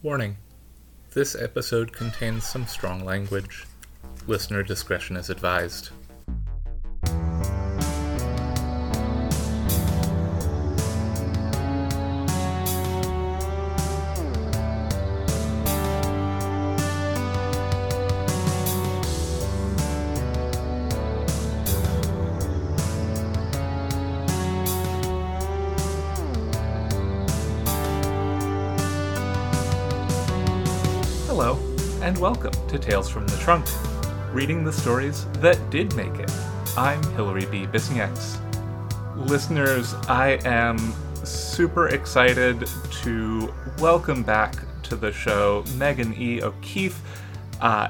Warning This episode contains some strong language. Listener discretion is advised. To Tales from the Trunk, reading the stories that did make it. I'm Hilary B. Bisnieks. Listeners, I am super excited to welcome back to the show Megan E. O'Keefe, uh,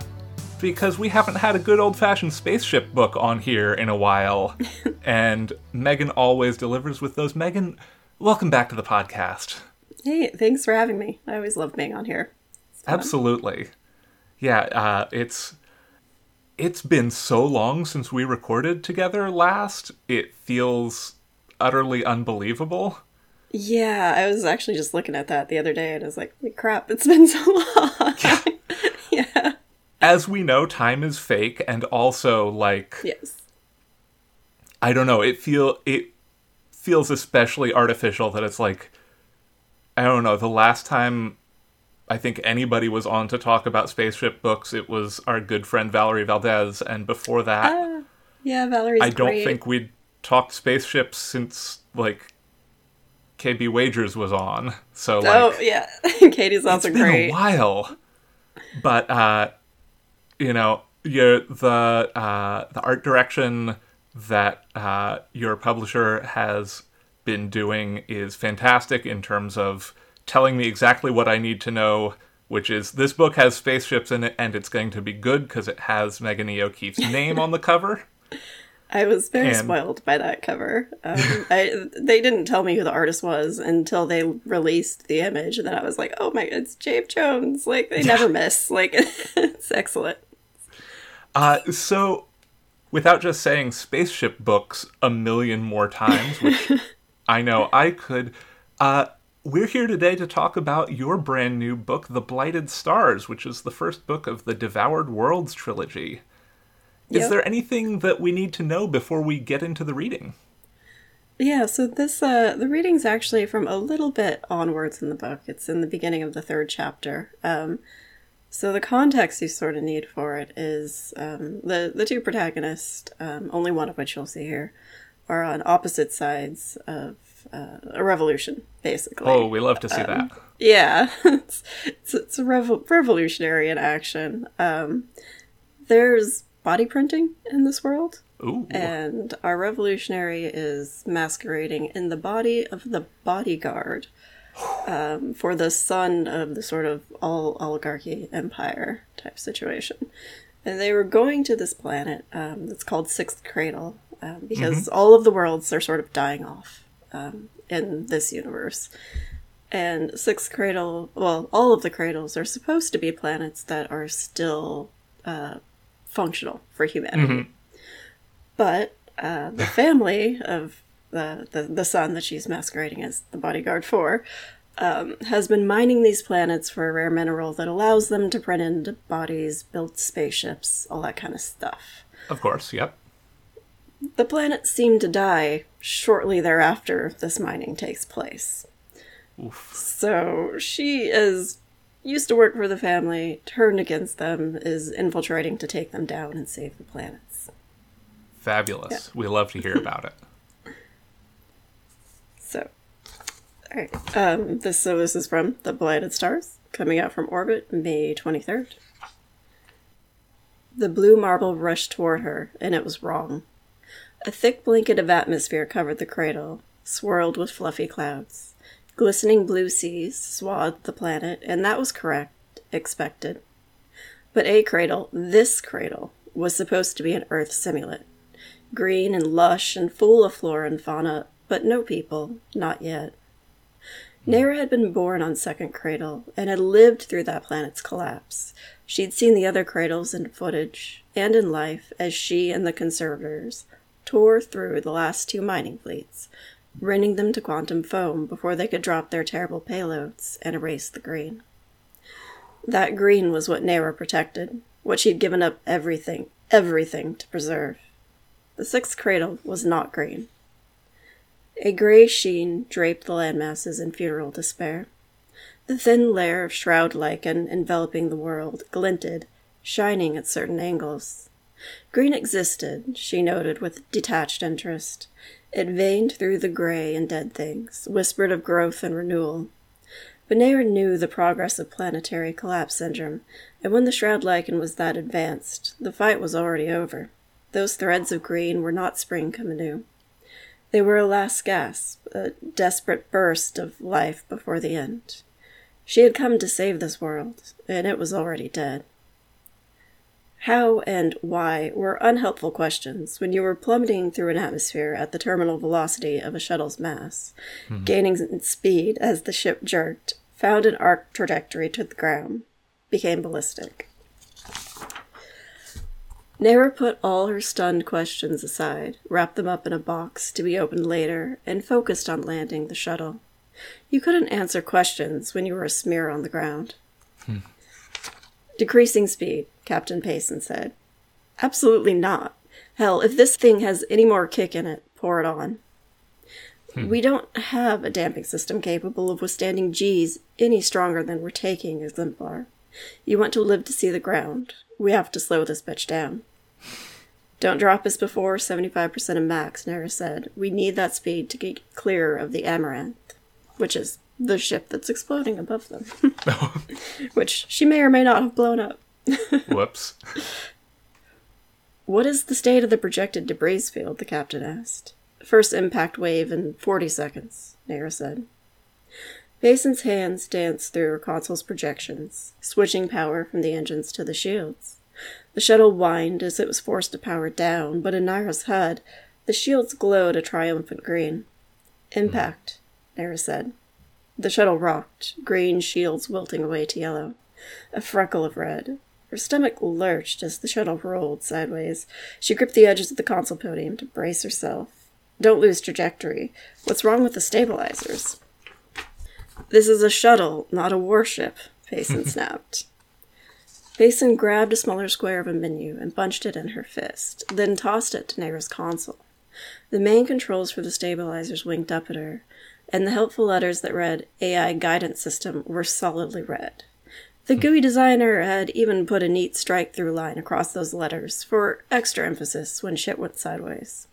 because we haven't had a good old fashioned spaceship book on here in a while, and Megan always delivers with those. Megan, welcome back to the podcast. Hey, thanks for having me. I always love being on here. Absolutely. Yeah, uh, it's it's been so long since we recorded together last. It feels utterly unbelievable. Yeah, I was actually just looking at that the other day and I was like, crap, it's been so long. Yeah. yeah. As we know, time is fake and also like Yes. I don't know, it feel it feels especially artificial that it's like I don't know, the last time I think anybody was on to talk about spaceship books, it was our good friend Valerie Valdes, and before that Ah, yeah, Valerie. I don't great. think we'd talked spaceships since like KB Wagers was on. So like oh, yeah. Katie's it's also been great. a while. But uh you know, your the uh the art direction that uh your publisher has been doing is fantastic in terms of telling me exactly what I need to know, which is this book has spaceships in it and it's going to be good because it has Megan E. O'Keefe's name on the cover. I was very And- spoiled by that cover. Um, I, they didn't tell me who the artist was until they released the image, and then I was like, "Oh my, god, it's Jaime Jones!" Like they never miss. Like it's excellent. Uh, so, without just saying spaceship books a million more times, which I know I could, uh, we're here today to talk about your brand new book, The Blighted Stars, which is the first book of the Devoured Worlds trilogy. Is Yep. there anything that we need to know before we get into the reading? Yeah, so this uh the reading's actually from a little bit onwards in the book. It's in the beginning of the third chapter. Um so the context you sort of need for it is um, the the two protagonists, um, only one of which you'll see here, are on opposite sides of uh, a revolution, basically. Oh, we love to see that. Yeah, it's it's, it's a revo- revolutionary in action. Um, there's body printing in this world, Ooh. and our revolutionary is masquerading in the body of the bodyguard um, for the son of the sort of all oligarchy empire type situation. And they were going to this planet um, that's called Sixth Cradle um, because all of the worlds are sort of dying off um, in this universe. And Sixth Cradle, well, all of the cradles are supposed to be planets that are still uh, functional for humanity. But uh, the family of the, the, the son that she's masquerading as the bodyguard for um, has been mining these planets for a rare mineral that allows them to print into bodies, build spaceships, all that kind of stuff. Of course, yep. The planets seem to die shortly thereafter this mining takes place. Oof. So she is used to work for the family, turned against them, is infiltrating to take them down and save the planets. Fabulous. We love to hear about it. So, all right. Um, this so this is from the Blighted Stars, coming out from orbit May twenty third. The blue marble rushed toward her, and it was wrong. A thick blanket of atmosphere covered the cradle, swirled with fluffy clouds. Glistening blue seas swathed the planet, and that was correct, expected. But a cradle, this cradle, was supposed to be an Earth simulant. Green and lush and full of flora and fauna, but no people, not yet. Hmm. Naira had been born on Second Cradle and had lived through that planet's collapse. She'd seen the other cradles in footage and in life as she and the conservators tore through the last two mining fleets, rending them to quantum foam before they could drop their terrible payloads and erase the green. That green was what Naira protected, what she'd given up everything, everything to preserve. The sixth cradle was not green. A gray sheen draped the landmasses in funeral despair. The thin layer of shroud lichen enveloping the world glinted, shining at certain angles. Green existed, she noted with detached interest. It veined through the gray and dead things, whispered of growth and renewal. But Naira knew the progress of planetary collapse syndrome, and when the shroud lichen was that advanced, the fight was already over. Those threads of green were not spring come anew. They were a last gasp, a desperate burst of life before the end. She had come to save this world, and it was already dead. How and why were unhelpful questions when you were plummeting through an atmosphere at the terminal velocity of a shuttle's mass, mm-hmm. gaining speed as the ship jerked, found an arc trajectory to the ground, became ballistic. Naira put all her stunned questions aside, wrapped them up in a box to be opened later, and focused on landing the shuttle. You couldn't answer questions when you were a smear on the ground. Hmm. Decreasing speed, Captain Payson said. Absolutely not. Hell, if this thing has any more kick in it, pour it on. Hmm. We don't have a damping system capable of withstanding G's any stronger than we're taking Exemplar. You want to live to see the ground. We have to slow this bitch down. Don't drop us before 75% of max, Naira said. We need that speed to get clear of the Amaranth, which is the ship that's exploding above them. which she may or may not have blown up. Whoops. What is the state of the projected debris field? the captain asked. First impact wave in 40 seconds, Naira said. Mason's hands danced through her console's projections, switching power from the engines to the shields. The shuttle whined as it was forced to power down, but in Naira's HUD, the shields glowed a triumphant green. Impact, Naira said. The shuttle rocked, green shields wilting away to yellow. A freckle of red. Her stomach lurched as the shuttle rolled sideways. She gripped the edges of the console podium to brace herself. Don't lose trajectory. What's wrong with the stabilizers? This is a shuttle, not a warship, Payson snapped. Payson grabbed a smaller square of a menu and bunched it in her fist, then tossed it to Naira's console. The main controls for the stabilizers winked up at her, and the helpful letters that read AI Guidance System were solidly red. The GUI designer had even put a neat strike through line across those letters for extra emphasis when shit went sideways.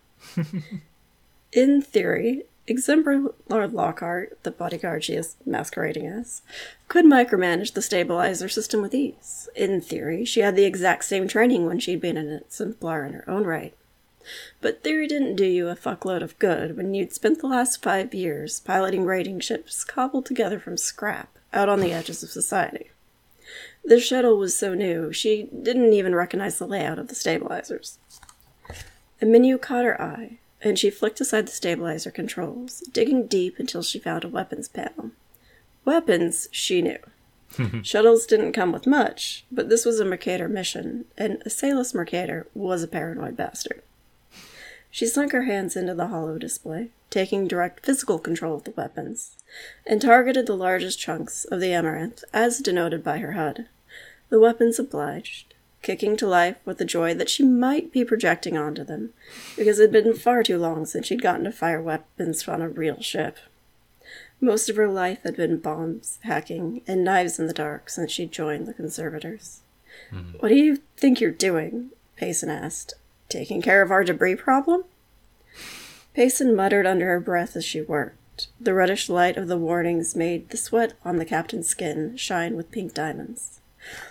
in theory, Exemplar Lord Lockhart, the bodyguard she is masquerading as, could micromanage the stabilizer system with ease. In theory, she had the exact same training when she'd been an exemplar in her own right. But theory didn't do you a fuckload of good when you'd spent the last five years piloting raiding ships cobbled together from scrap out on the edges of society. The shuttle was so new, she didn't even recognize the layout of the stabilizers. A menu caught her eye, and she flicked aside the stabilizer controls, digging deep until she found a weapons panel. Weapons, she knew. Shuttles didn't come with much, but this was a Mercator mission, and Acaelus Mercator was a paranoid bastard. She sunk her hands into the hollow display, taking direct physical control of the weapons, and targeted the largest chunks of the amaranth as denoted by her HUD. The weapons obliged, kicking to life with the joy that she might be projecting onto them, because it had been far too long since she'd gotten to fire weapons on a real ship. Most of her life had been bombs, hacking, and knives in the dark since she'd joined the conservators. Mm-hmm. What do you think you're doing? Payson asked. Taking care of our debris problem? Payson muttered under her breath as she worked. The reddish light of the warnings made the sweat on the captain's skin shine with pink diamonds.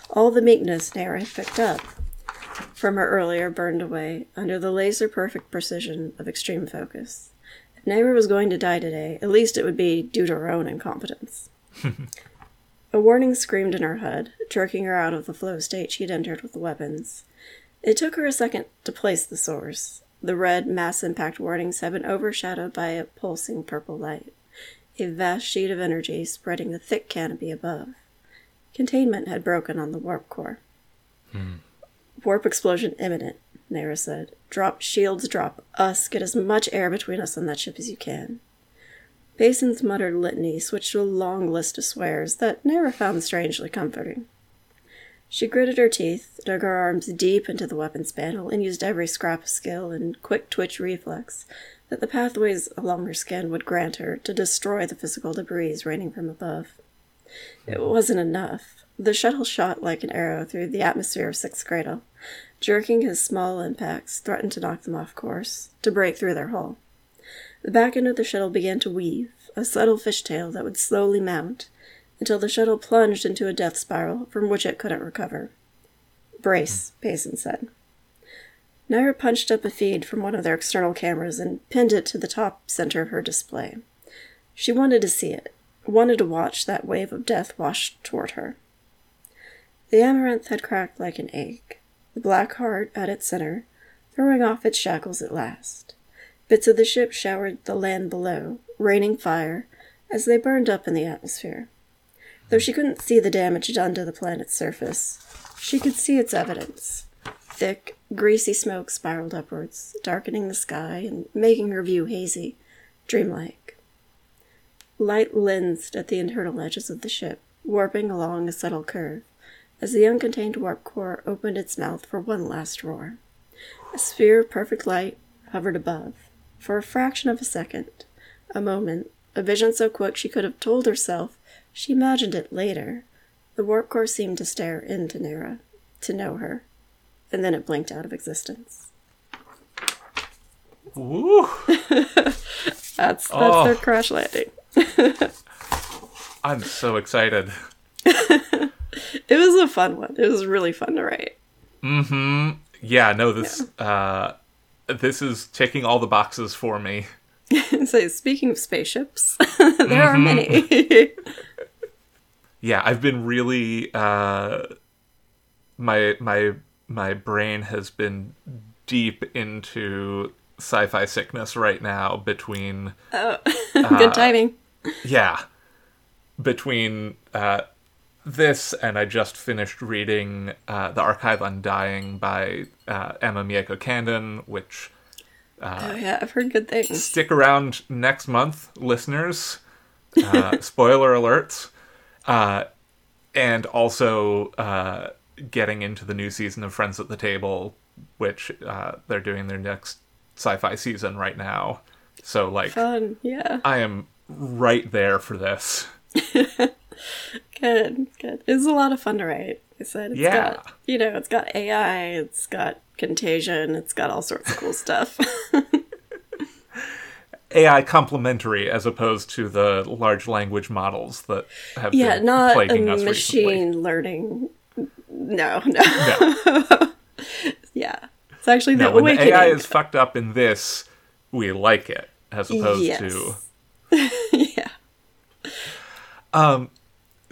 All the meekness Naira had picked up from her earlier burned away under the laser perfect precision of extreme focus. If Naira was going to die today, at least it would be due to her own incompetence. A warning screamed in her HUD, jerking her out of the flow state she'd entered with the weapons. It took her a second to place the source. The red mass impact warnings had been overshadowed by a pulsing purple light, a vast sheet of energy spreading the thick canopy above. Containment had broken on the warp core. Hmm. Warp explosion imminent, Naira said. Drop shields, drop us, get as much air between us and that ship as you can. Payson's muttered litany switched to a long list of swears that Naira found strangely comforting. She gritted her teeth, dug her arms deep into the weapons panel, and used every scrap of skill and quick twitch reflex that the pathways along her skin would grant her to destroy the physical debris raining from above. It wasn't enough. The shuttle shot like an arrow through the atmosphere of Sixth Cradle, jerking his small impacts, threatened to knock them off course, to break through their hull. The back end of the shuttle began to weave, a subtle fishtail that would slowly mount, until the shuttle plunged into a death spiral from which it couldn't recover. Brace, Payson said. Naira punched up a feed from one of their external cameras and pinned it to the top center of her display. She wanted to see it, wanted to watch that wave of death wash toward her. The amaranth had cracked like an egg, the black heart at its center, throwing off its shackles at last. Bits of the ship showered the land below, raining fire, as they burned up in the atmosphere. Though she couldn't see the damage done to the planet's surface, she could see its evidence. Thick, greasy smoke spiraled upwards, darkening the sky and making her view hazy, dreamlike. Light lensed at the internal edges of the ship, warping along a subtle curve, as the uncontained warp core opened its mouth for one last roar. A sphere of perfect light hovered above. For a fraction of a second, a moment, a vision so quick she could have told herself she imagined it later, the warp core seemed to stare into Naira, to know her, and then it blinked out of existence. Woo! That's that's Oh. their crash landing. I'm so excited. It was a fun one. It was really fun to write. Mm-hmm. Yeah, no, this uh this is ticking all the boxes for me. so speaking of spaceships, there are many. Yeah, I've been really uh my my my brain has been deep into sci-fi sickness right now between Good timing. yeah between uh this and I just finished reading uh, The Archive Undying by uh, Emma Mieko Candon, which oh yeah, I've heard good things. stick around next month, listeners. Uh, spoiler alerts. Uh, and also uh, getting into the new season of Friends at the Table, which uh, they're doing their next sci-fi season right now. So like, Fun, yeah. I am right there for this. Good, good. It was a lot of fun to write. I said it's Yeah. got you know, it's got AI, it's got contagion, it's got all sorts of cool stuff. AI complementary as opposed to the large language models that have yeah, been not a plaguing us machine recently. learning. No, no. No. yeah. It's actually the No, when the. AI is fucked up in this, we like it, as opposed Yes. to. yeah. Um.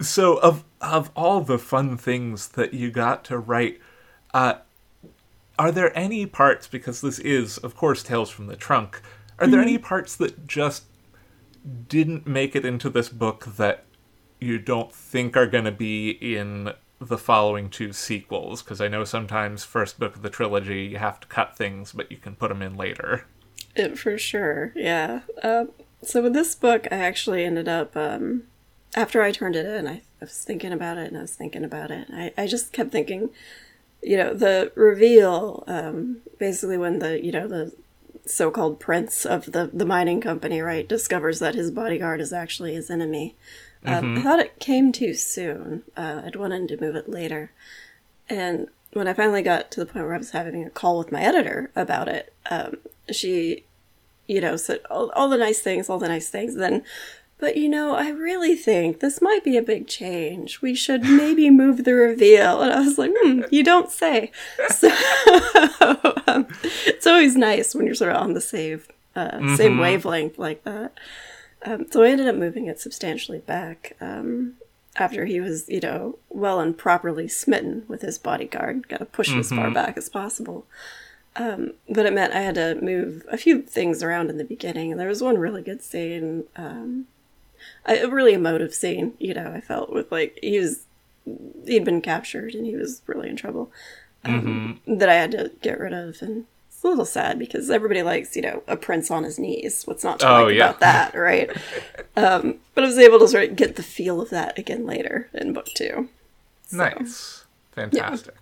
So, of of all the fun things that you got to write, uh, are there any parts? Because this is, of course, Tales from the Trunk. Are there any parts that just didn't make it into this book that you don't think are going to be in the following two sequels? Because I know sometimes first book of the trilogy you have to cut things, but you can put them in later. It, for sure, yeah. Um, so with this book, I actually ended up um, after I turned it in. I, I was thinking about it, and I was thinking about it. I, I just kept thinking, you know, the reveal, um, basically when the you know the so-called prince of the the mining company, right, discovers that his bodyguard is actually his enemy. Um, I thought it came too soon. Uh, I'd wanted to move it later, and when I finally got to the point where I was having a call with my editor about it, um, she, you know, said all, all the nice things, all the nice things. Then, but you know, I really think this might be a big change. We should maybe move the reveal. And I was like, hmm, you don't say. So um, it's always nice when you're sort of on the same uh, same wavelength like that. Um, so I ended up moving it substantially back. Um, after he was, you know, well and properly smitten with his bodyguard. Got to push him as far back as possible. Um, but it meant I had to move a few things around in the beginning. And there was one really good scene, um, a a really emotive scene, you know, I felt with like, he was, he'd been captured and he was really in trouble, um, that I had to get rid of. And it's a little sad because everybody likes, you know, a prince on his knees. What's not to Oh, like yeah. about that, right? um, but I was able to sort of get the feel of that again later in book two. Nice. Fantastic.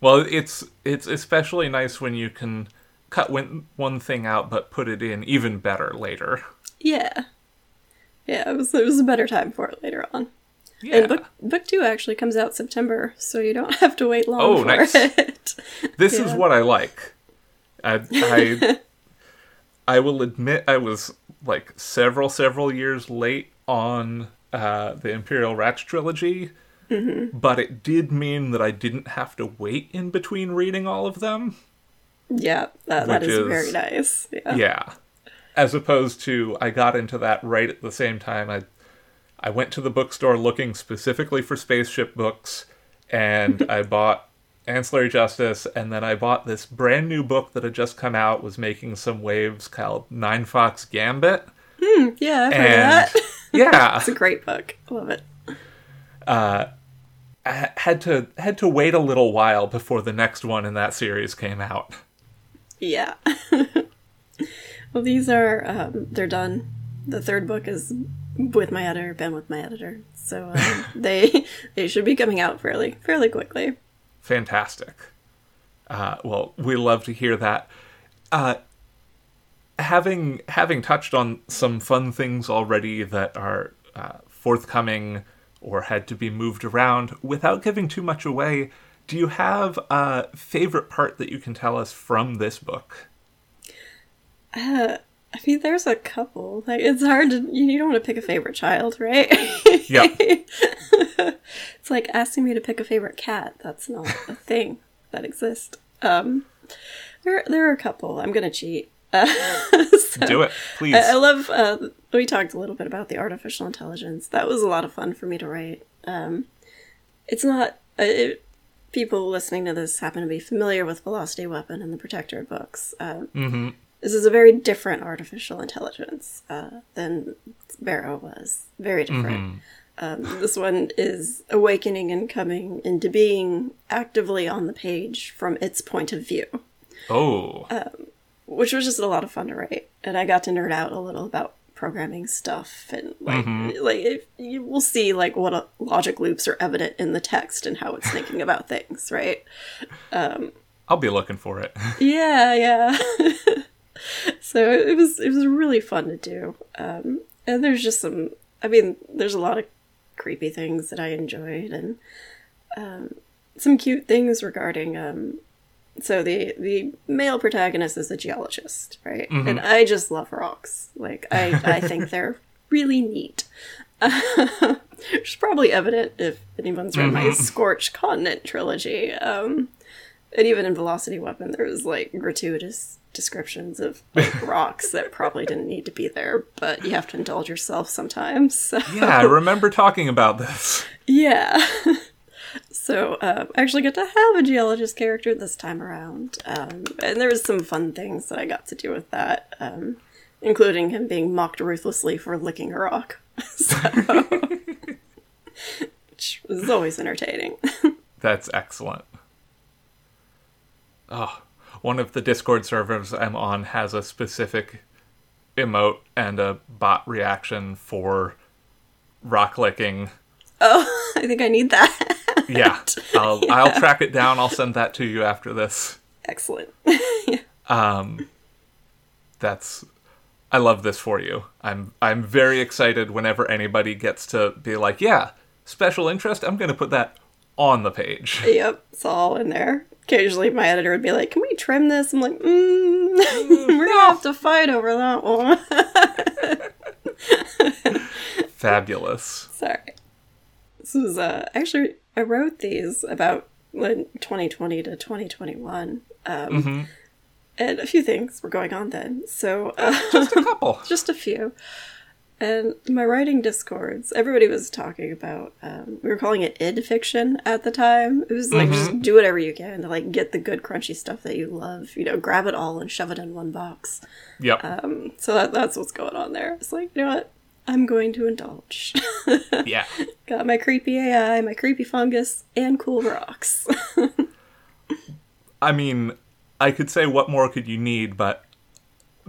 Well, it's it's especially nice when you can cut one thing out but put it in even better later. Yeah. Yeah, it was it was a better time for it later on. Yeah. And book book two actually comes out September, so you don't have to wait long Oh, for nice. it. this is what I like. I, I I will admit I was like several several years late on uh, the Imperial Radch trilogy, Mm-hmm. but it did mean that I didn't have to wait in between reading all of them. yeah, that, that is, is- very nice. Yeah. Yeah. As opposed to I got into that right at the same time. I I went to the bookstore looking specifically for spaceship books and I bought Ancillary Justice and then I bought this brand new book that had just come out was making some waves called Ninefox Gambit. Hmm, yeah, I've heard And that. yeah, It's a great book. I love it. Uh, I had to had to wait a little while before the next one in that series came out. Yeah. Well, these are um, they're done. The third book is with my editor, been with my editor, so um, they they should be coming out fairly fairly quickly. Fantastic. Uh, well, we love to hear that. Uh, having having touched on some fun things already that are uh, forthcoming or had to be moved around, without giving too much away, do you have a favorite part that you can tell us from this book? I mean, there's a couple. Like, it's hard to you don't want to pick a favorite child, right? Yeah. it's like asking me to pick a favorite cat. That's not a thing that exists. Um, there there are a couple. I'm gonna cheat. Uh, so- Do it, please. I, I love. Uh, we talked a little bit about the artificial intelligence. That was a lot of fun for me to write. Um, it's not. Uh, it, people listening to this happen to be familiar with Velocity Weapon and the Protector books. Um, mm-hmm. This is a very different artificial intelligence uh, than Bero was. Very different. Um, this one is awakening and coming into being actively on the page from its point of view Oh, which was just a lot of fun to write. And I got to nerd out a little about programming stuff and like like if you will see like what uh, logic loops are evident in the text and how it's thinking about things, right? I'll be looking for it. Yeah, yeah. so it was it was really fun to do. Um, and there's just some. I mean, there's a lot of creepy things that I enjoyed, and um, some cute things regarding. Um, so the the male protagonist is a geologist, right? And I just love rocks. Like I I think they're really neat. Which is probably evident if anyone's read my Scorched Continent trilogy. Um, and even in Velocity Weapon, there was like gratuitous descriptions of like, rocks that probably didn't need to be there, but you have to indulge yourself sometimes. So, yeah, I remember talking about this. yeah. so uh, I actually get to have a geologist character this time around, um, and there was some fun things that I got to do with that, um, including him being mocked ruthlessly for licking a rock. so, which was always entertaining. That's excellent. Oh, one of the Discord servers I'm on has a specific emote and a bot reaction for rock licking. oh, I think I need that. Yeah, I'll I'll track it down. I'll send that to you after this. Excellent. Um, That's I love this for you. I'm I'm very excited whenever anybody gets to be like, yeah, special interest. I'm going to put that on the page. Yep, it's all in there. Occasionally, my editor would be like, "Can we trim this?" I'm like, mm, "We're gonna have to fight over that one." Fabulous. Sorry. This was uh, actually I wrote these about when 2020 to 2021, um, and a few things were going on then. So uh, Just a couple. just a few. And my writing discords, everybody was talking about. Um, we were calling it id fiction at the time. It was like just do whatever you can to like get the good crunchy stuff that you love. You know, grab it all and shove it in one box. Yep. So that, that's what's going on there. It's like you know what, I'm going to indulge. yeah. Got my creepy AI, my creepy fungus, and cool rocks. I mean, I could say what more could you need, but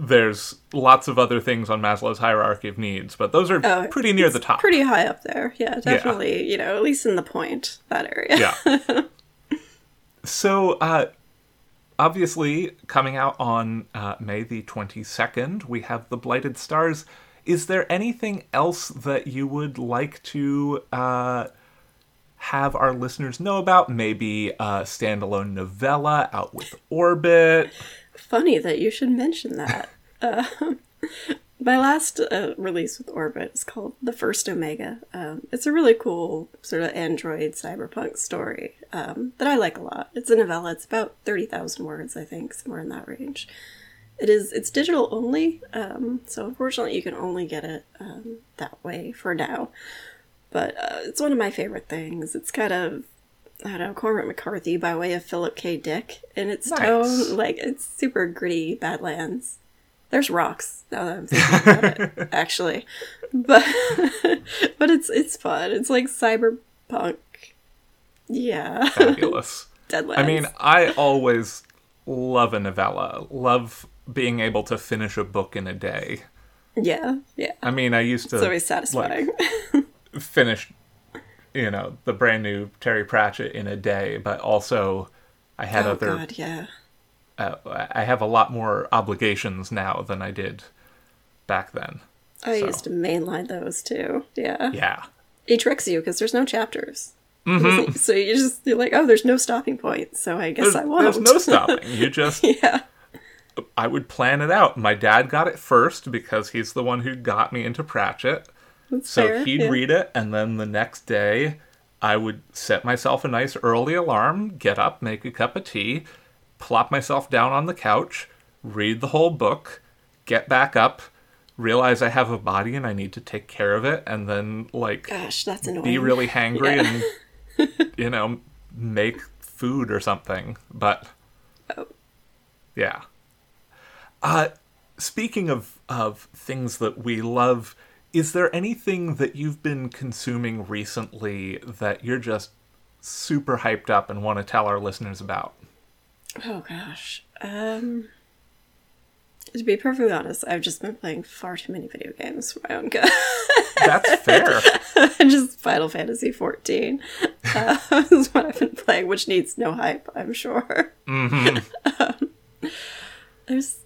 there's lots of other things on Maslow's hierarchy of needs, but those are Oh, pretty near the top. Pretty high up there. Yeah, definitely. You know, at least in the point that area. yeah. so, uh, obviously, coming out on uh, May the 22nd, we have The Blighted Stars. Is there anything else that you would like to uh, have our listeners know about? Maybe a standalone novella out with Orbit? Funny that you should mention that. Um, my last uh, release with Orbit is called The First Omega. Um, it's a really cool sort of android cyberpunk story um, that I like a lot. It's a novella. It's about thirty thousand words, I think, somewhere in that range. It is. It's digital only, um, so unfortunately, you can only get it um, that way for now. But uh, it's one of my favorite things. It's kind of I don't know, Cormac McCarthy by way of Philip K. Dick in its Nice. tone. Like it's super gritty Badlands. There's rocks now that I'm thinking about it, actually, but but it's it's fun. It's like cyberpunk. Yeah, Fabulous. Deadlands. I mean, I always love a novella, love being able to finish a book in a day. yeah, yeah. I mean, I used to It's always satisfying. finish, you know, the brand new Terry Pratchett in a day, but also I had oh other. God, yeah. Uh, I have a lot more obligations now than I did back then. I So. used to mainline those too. Yeah. Yeah. It tricks you because there's no chapters. So you just you're like, oh, there's no stopping point. So I guess There's, I won't. there's no stopping. You just, yeah. I would plan it out. My dad got it first because he's the one who got me into Pratchett. That's So fair. he'd yeah. read it, and then the next day, I would set myself a nice early alarm, get up, make a cup of tea, plop myself down on the couch, read the whole book, get back up, realize I have a body and I need to take care of it, and then, like, Gosh, that's annoying. be really hangry Yeah. and, you know, make food or something. But, Oh. yeah. Uh, speaking of, of things that we love, is there anything that you've been consuming recently that you're just super hyped up and want to tell our listeners about? Oh gosh. Um to be perfectly honest, I've just been playing far too many video games for my own good. That's fair. just Final Fantasy 14 uh, is what I've been playing, which needs no hype, I'm sure. Mm-hmm. Um, there's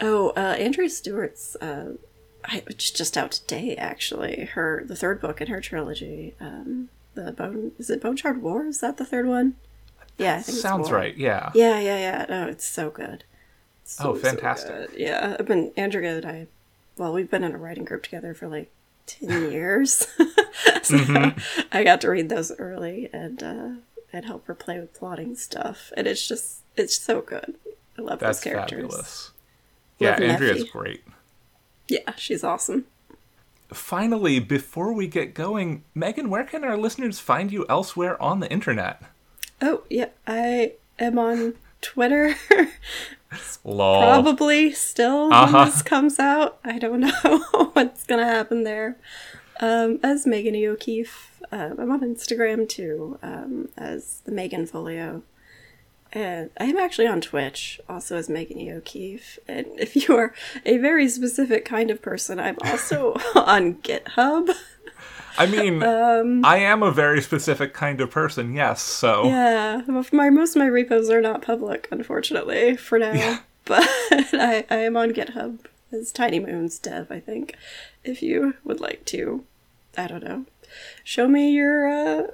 oh, uh, Andrea Stewart's. Uh, I, it's just out today, actually. Her the third book in her trilogy. Um, the bone is it Bone Shard War? Is that the third one? Yeah, I think Sounds right, yeah. Yeah, yeah, yeah. No, it's so good. So, Oh, so fantastic. good. yeah, I've been Andrea and I. Well, we've been in a writing group together for like ten years. so Mm-hmm. I got to read those early and uh, and help her play with plotting stuff, and it's just it's so good. I love That's those characters. fabulous. Yeah, Love Andrea's Mephi. great. Yeah, she's awesome. Finally, before we get going, Megan, where can our listeners find you elsewhere on the internet? Oh yeah, I am on Twitter. Probably still Uh-huh. when this comes out. I don't know what's gonna happen there. Um, as Megan E. O'Keefe, um, I'm on Instagram too, um, as the Megan Folio. And I am actually on Twitch, also as Megan E. O'Keefe. And if you are a very specific kind of person, I'm also on GitHub. I mean, I am a very specific kind of person, yes, so. Yeah, my most of my repos are not public, unfortunately, for now. But I, I am on GitHub as Tiny Moons Dev, I think. If you would like to, I don't know, show me your. Uh,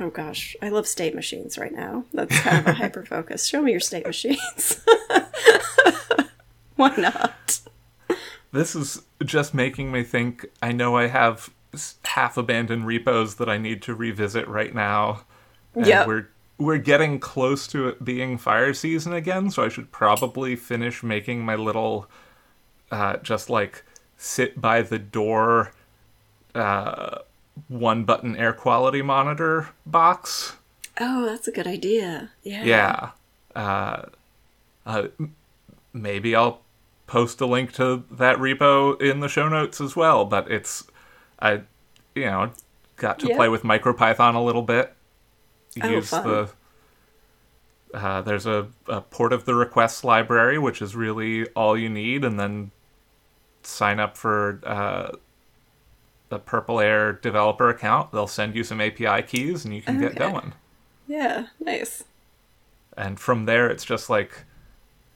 oh gosh, I love state machines right now. That's kind of a hyper focus. Show me your state machines. Why not? This is just making me think I know I have half abandoned repos that I need to revisit right now. And Yep. we're we're getting close to it being fire season again, so I should probably finish making my little uh, just like sit by the door uh, one button air quality monitor box. Oh, that's a good idea. Yeah. Yeah. Uh, uh, maybe I'll post a link to that repo in the show notes as well. But it's, I, you know, got to Yeah. play with MicroPython a little bit. Oh, Use fun. the Uh, there's a, a port of the requests library, which is really all you need, and then sign up for the Purple Air developer account. They'll send you some API keys, and you can get going. Yeah, nice. And from there, it's just like,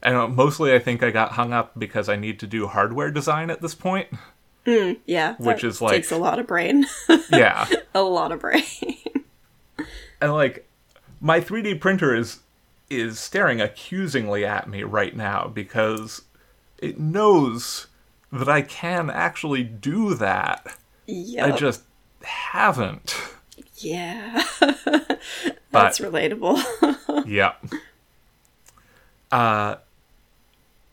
I don't mostly I think I got hung up because I need to do hardware design at this point. Mm, yeah, Which is like- takes a lot of brain, Yeah. a lot of brain. and like my 3D printer is is staring accusingly at me right now because it knows that I can actually do that. Yeah, I just haven't. yeah, that's relatable. yeah. Uh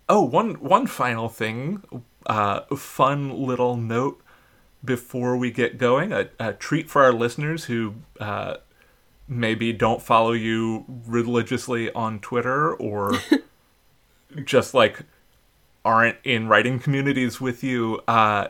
oh, one one final thing, uh fun little note before we get going, a, a treat for our listeners who uh maybe don't follow you religiously on Twitter or just like aren't in writing communities with you. Uh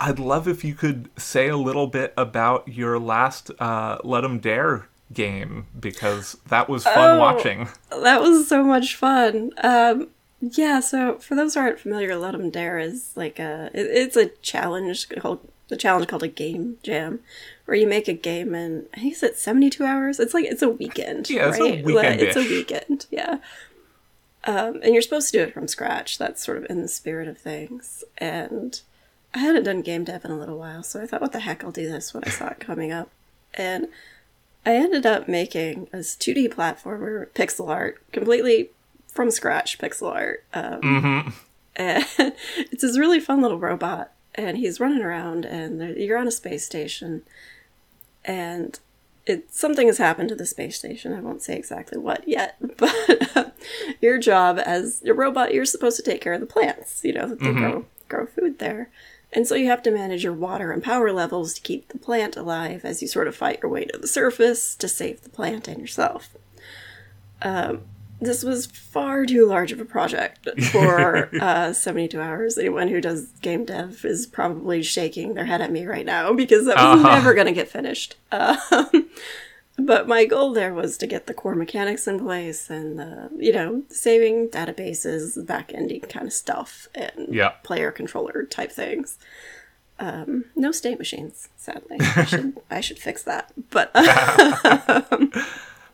I'd love if you could say a little bit about your last uh, Ludum Dare game because that was fun Oh. watching. that was so much fun. Um, yeah, so for those who aren't familiar, Ludum Dare is like a it, it's a challenge called the challenge called a game jam, where you make a game and I think it's at seventy two hours. It's like it's a weekend. Yeah, it's a right? Like, It's a weekend. Yeah. Um, and you're supposed to do it from scratch. That's sort of in the spirit of things. And I hadn't done game dev in a little while, so I thought, what the heck, I'll do this when I saw it coming up. And I ended up making a 2D platformer, pixel art, completely from scratch pixel art. Um, And it's this really fun little robot, and he's running around, and you're on a space station, and it something has happened to the space station. I won't say exactly what yet, but your job as a robot, you're supposed to take care of the plants. You know that they grow grow food there, and so you have to manage your water and power levels to keep the plant alive as you sort of fight your way to the surface to save the plant and yourself. Um, this was far too large of a project for uh, 72 hours. Anyone who does game dev is probably shaking their head at me right now because that was Uh-huh. never going to get finished. Um, but my goal there was to get the core mechanics in place and, uh, you know, saving databases, back-ending kind of stuff, and Yeah. player controller type things. Um, no state machines, sadly. I should, I should fix that. But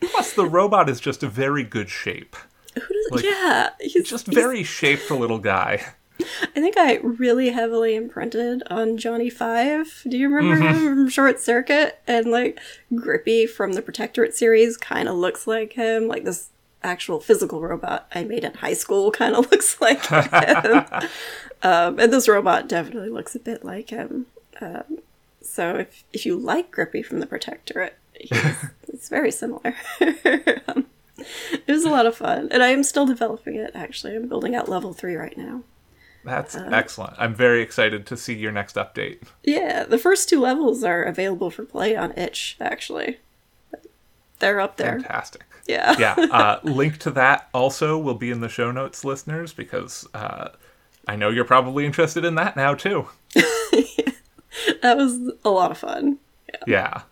Plus, the robot is just a very good shape. who does? Like, yeah, he's Just he's- very shaped little guy. I think I really heavily imprinted on Johnny Five. Do you remember him from Short Circuit? And like Grippy from the Protectorate series kind of looks like him. Like this actual physical robot I made in high school kind of looks like him. um, and this robot definitely looks a bit like him. Um, so if if you like Grippy from the Protectorate, he's, it's very similar. Um, it was a lot of fun, and I am still developing it. Actually, I'm building out level three right now. That's Uh, excellent. I'm very excited to see your next update. Yeah, the first two levels are available for play on itch, actually. They're up there. Fantastic. Yeah. yeah, uh, link to that also will be in the show notes, listeners, because uh, I know you're probably interested in that now too. that was a lot of fun. Yeah.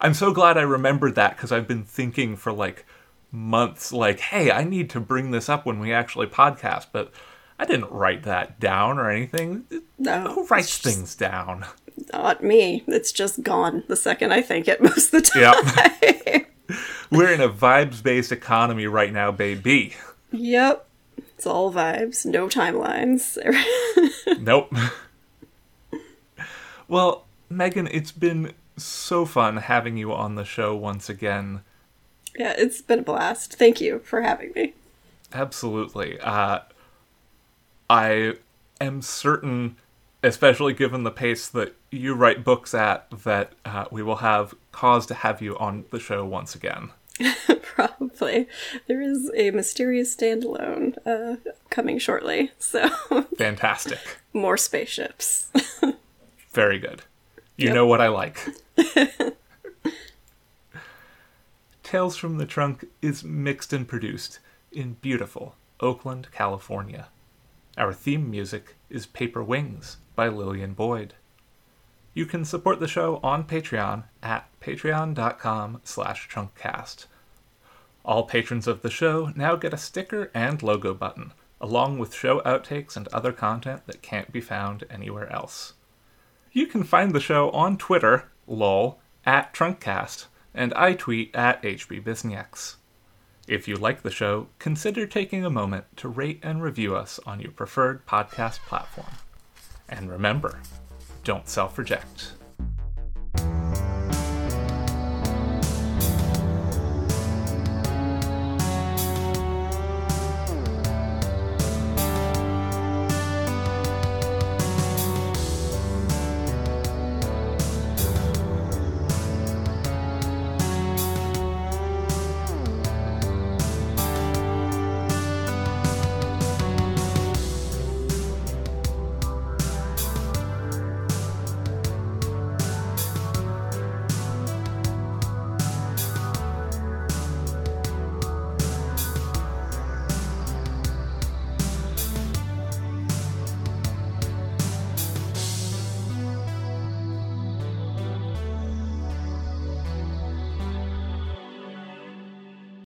I'm so glad I remembered that because I've been thinking for like months, like, hey, I need to bring this up when we actually podcast, but I didn't write that down or anything. No, Who writes things down? Not me. It's just gone the second I think it most of the time. Yep. We're in a vibes based economy right now, baby. yep. It's all vibes, no timelines. Nope. well, Megan, it's been so fun having you on the show once again. yeah, it's been a blast. Thank you for having me. Absolutely. Uh, I am certain, especially given the pace that you write books at, that uh, we will have cause to have you on the show once again. Probably. There is a mysterious standalone uh, coming shortly, so Fantastic. more spaceships. Very good. You Yep. know what I like. Tales from the Trunk is mixed and produced in beautiful Oakland, California. Our theme music is Paper Wings by Lillian Boyd. You can support the show on Patreon at patreon.com slash trunkcast. All patrons of the show now get a sticker and logo button, along with show outtakes and other content that can't be found anywhere else. You can find the show on Twitter, lol, at Trunkcast, and I tweet at HBBisnieks. If you like the show, consider taking a moment to rate and review us on your preferred podcast platform. And remember, don't self reject.